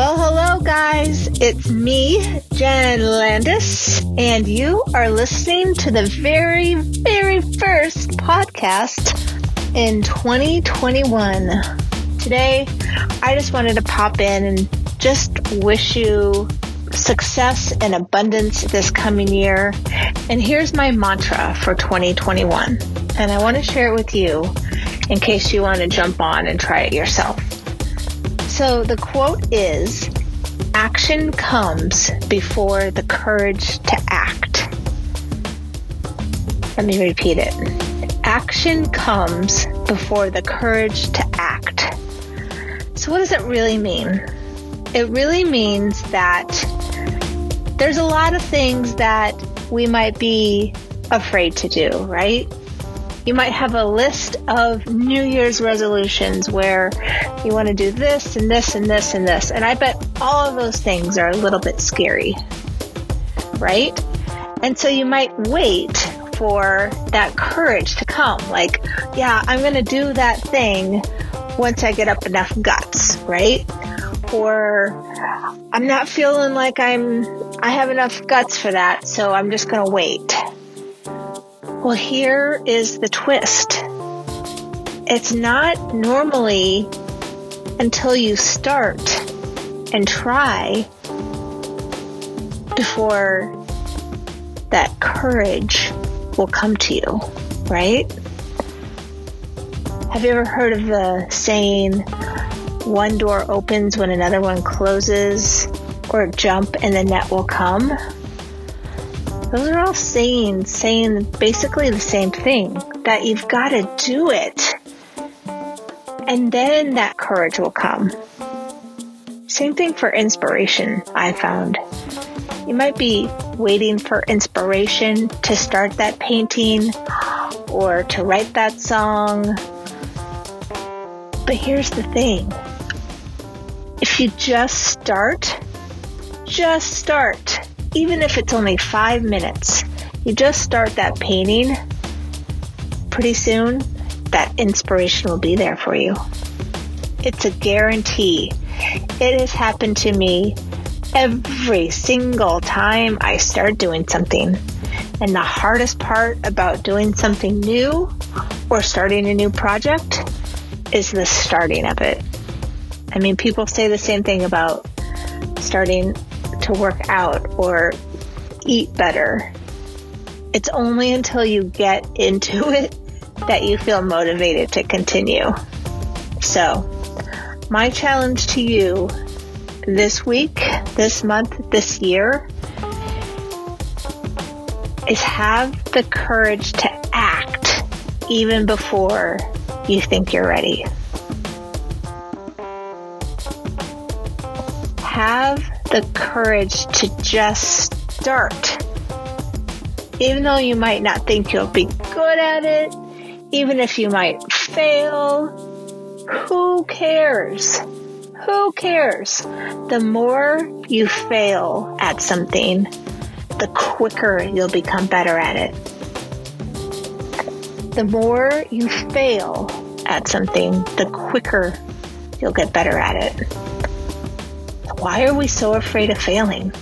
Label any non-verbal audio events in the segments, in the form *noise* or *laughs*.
Well, hello, guys. It's me, Jen Landis, and you are listening to the very, very first podcast in 2021. Today, I just wanted to pop in and just wish you success and abundance this coming year. And here's my mantra for 2021. And I want to share it with you in case you want to jump on and try it yourself. So the quote is Action comes before the courage to act. Let me repeat it. Action comes before the courage to act. So, what does it really mean? It really means that there's a lot of things that we might be afraid to do, right? You might have a list of New Year's resolutions where you want to do this and this and this and this. And I bet all of those things are a little bit scary, right? And so you might wait for that courage to come. Like, yeah, I'm going to do that thing once I get up enough guts, right? Or I'm not feeling like I'm, I have enough guts for that, so I'm just going to wait. Well, here is the twist. It's not normally until you start and try before that courage will come to you, right? Have you ever heard of the saying, one door opens when another one closes, or jump and the net will come? Those are all sayings saying basically the same thing that you've got to do it. And then that courage will come. Same thing for inspiration, I found. You might be waiting for inspiration to start that painting or to write that song. But here's the thing if you just start, just start even if it's only five minutes, you just start that painting, pretty soon that inspiration will be there for you. It's a guarantee. It has happened to me every single time I start doing something. And the hardest part about doing something new or starting a new project is the starting of it. I mean, people say the same thing about starting to work out or eat better. It's only until you get into *laughs* it that you feel motivated to continue. So, my challenge to you this week, this month, this year is have the courage to act even before you think you're ready. Have the courage to just start. Even though you might not think you'll be good at it, even if you might fail, who cares? Who cares? The more you fail at something, the quicker you'll become better at it. The more you fail at something, the quicker you'll get better at it. Why are we so afraid of failing?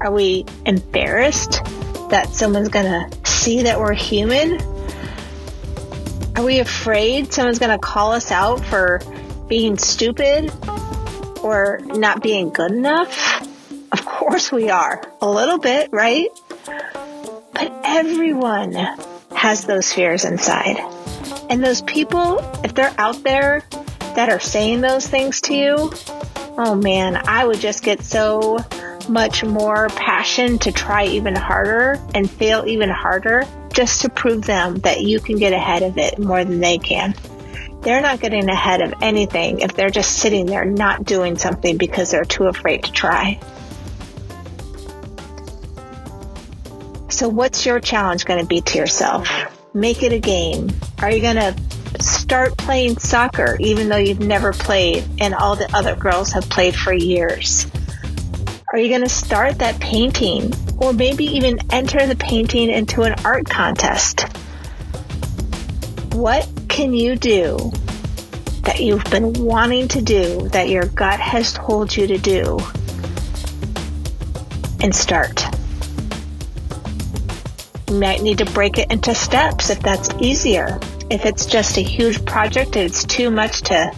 Are we embarrassed that someone's to see that we're human? Are we afraid someone's to call us out for being stupid or not being good enough? Of course we are. A little bit, right? But everyone has those fears inside. And those people, if they're out there that are saying those things to you, oh man, I would just get so much more passion to try even harder and fail even harder just to prove them that you can get ahead of it more than they can. They're not getting ahead of anything if they're just sitting there not doing something because they're too afraid to try. So, what's your challenge going to be to yourself? Make it a game. Are you going to start playing soccer even though you've never played and all the other girls have played for years? Are you going to start that painting or maybe even enter the painting into an art contest? What can you do that you've been wanting to do, that your gut has told you to do, and start. You might need to break it into steps if that's easier. If it's just a huge project it's too much to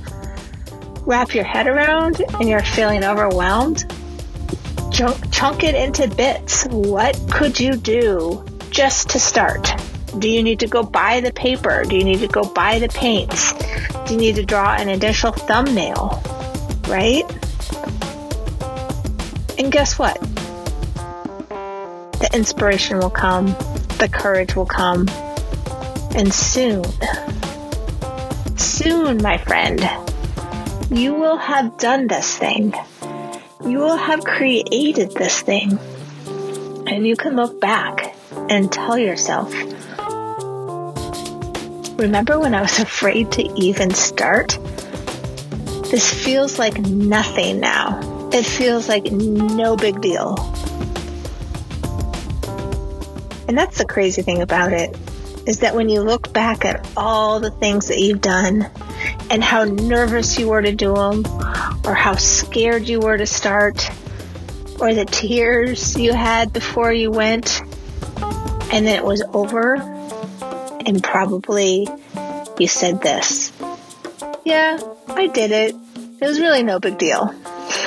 wrap your head around and you're feeling overwhelmed, chunk, chunk it into bits. What could you do just to start? Do you need to go buy the paper? Do you need to go buy the paints? Do you need to draw an initial thumbnail? Right? And guess what? The inspiration will come, the courage will come, and soon, soon, my friend, you will have done this thing. You will have created this thing. And you can look back and tell yourself, remember when I was afraid to even start? This feels like nothing now. It feels like no big deal. And that's the crazy thing about it is that when you look back at all the things that you've done and how nervous you were to do them, or how scared you were to start, or the tears you had before you went, and then it was over, and probably you said this Yeah, I did it. It was really no big deal. *laughs*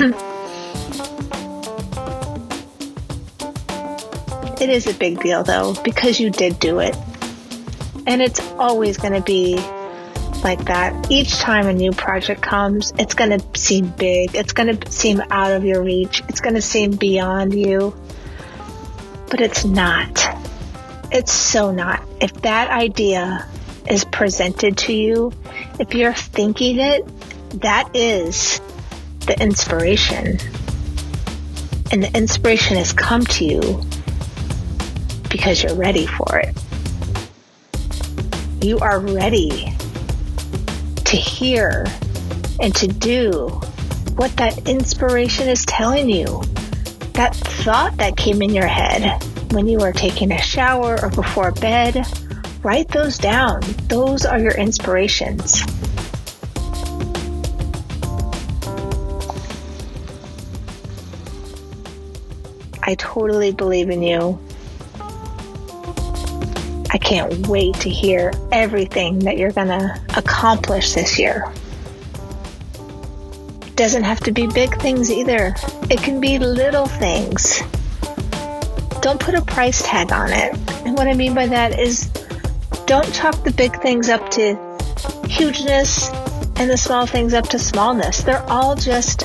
it is a big deal though, because you did do it. And it's always going to be like that. Each time a new project comes, it's going to seem big. It's going to seem out of your reach. It's going to seem beyond you. But it's not. It's so not. If that idea is presented to you, if you're thinking it, that is the inspiration. And the inspiration has come to you because you're ready for it you are ready to hear and to do what that inspiration is telling you. That thought that came in your head when you were taking a shower or before bed, write those down. Those are your inspirations. I totally believe in you. I can't wait to hear everything that you're going to accomplish this year. Doesn't have to be big things either, it can be little things. Don't put a price tag on it. And what I mean by that is don't chalk the big things up to hugeness and the small things up to smallness. They're all just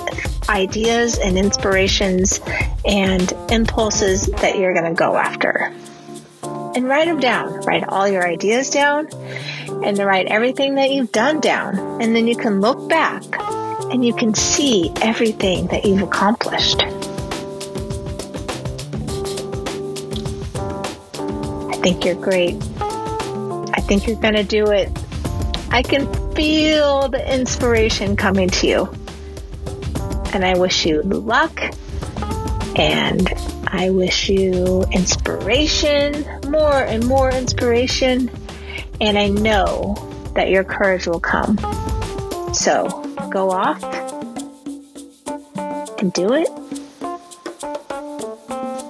ideas and inspirations and impulses that you're going to go after and write them down. Write all your ideas down and write everything that you've done down. And then you can look back and you can see everything that you've accomplished. I think you're great. I think you're going to do it. I can feel the inspiration coming to you. And I wish you luck and I wish you inspiration, more and more inspiration, and I know that your courage will come. So go off and do it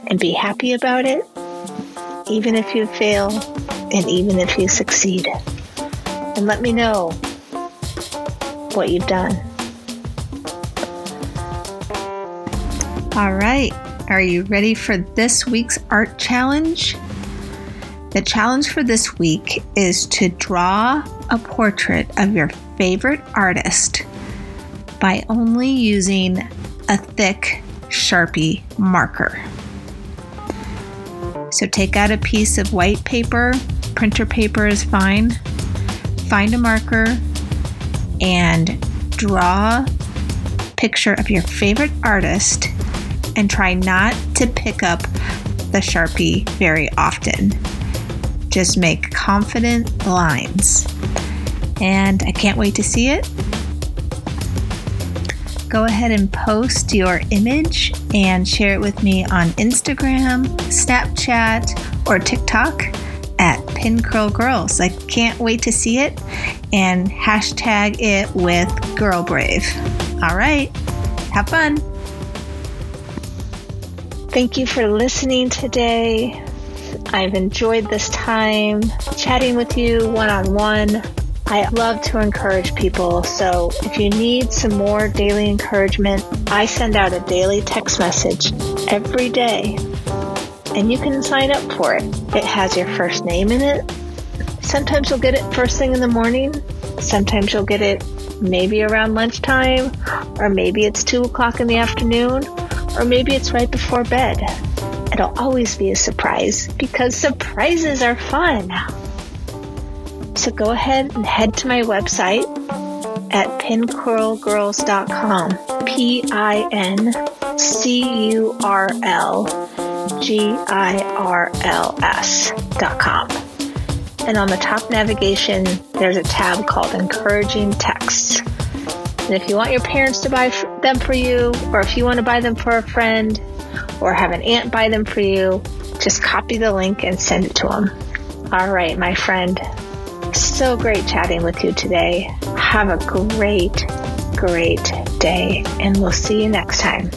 and be happy about it, even if you fail and even if you succeed. And let me know what you've done. All right. Are you ready for this week's art challenge? The challenge for this week is to draw a portrait of your favorite artist by only using a thick Sharpie marker. So take out a piece of white paper, printer paper is fine. Find a marker and draw a picture of your favorite artist and try not to pick up the Sharpie very often. Just make confident lines. And I can't wait to see it. Go ahead and post your image and share it with me on Instagram, Snapchat, or TikTok at Pin Curl Girls. I can't wait to see it and hashtag it with Girl Brave. All right, have fun. Thank you for listening today. I've enjoyed this time chatting with you one on one. I love to encourage people, so if you need some more daily encouragement, I send out a daily text message every day, and you can sign up for it. It has your first name in it. Sometimes you'll get it first thing in the morning, sometimes you'll get it maybe around lunchtime, or maybe it's 2 o'clock in the afternoon, or maybe it's right before bed. It'll always be a surprise because surprises are fun. So go ahead and head to my website at pincurlgirls.com. P I N C U R L G I R L S.com. And on the top navigation, there's a tab called Encouraging Texts. And if you want your parents to buy them for you, or if you want to buy them for a friend, or have an aunt buy them for you, just copy the link and send it to them. All right, my friend. So great chatting with you today. Have a great, great day, and we'll see you next time.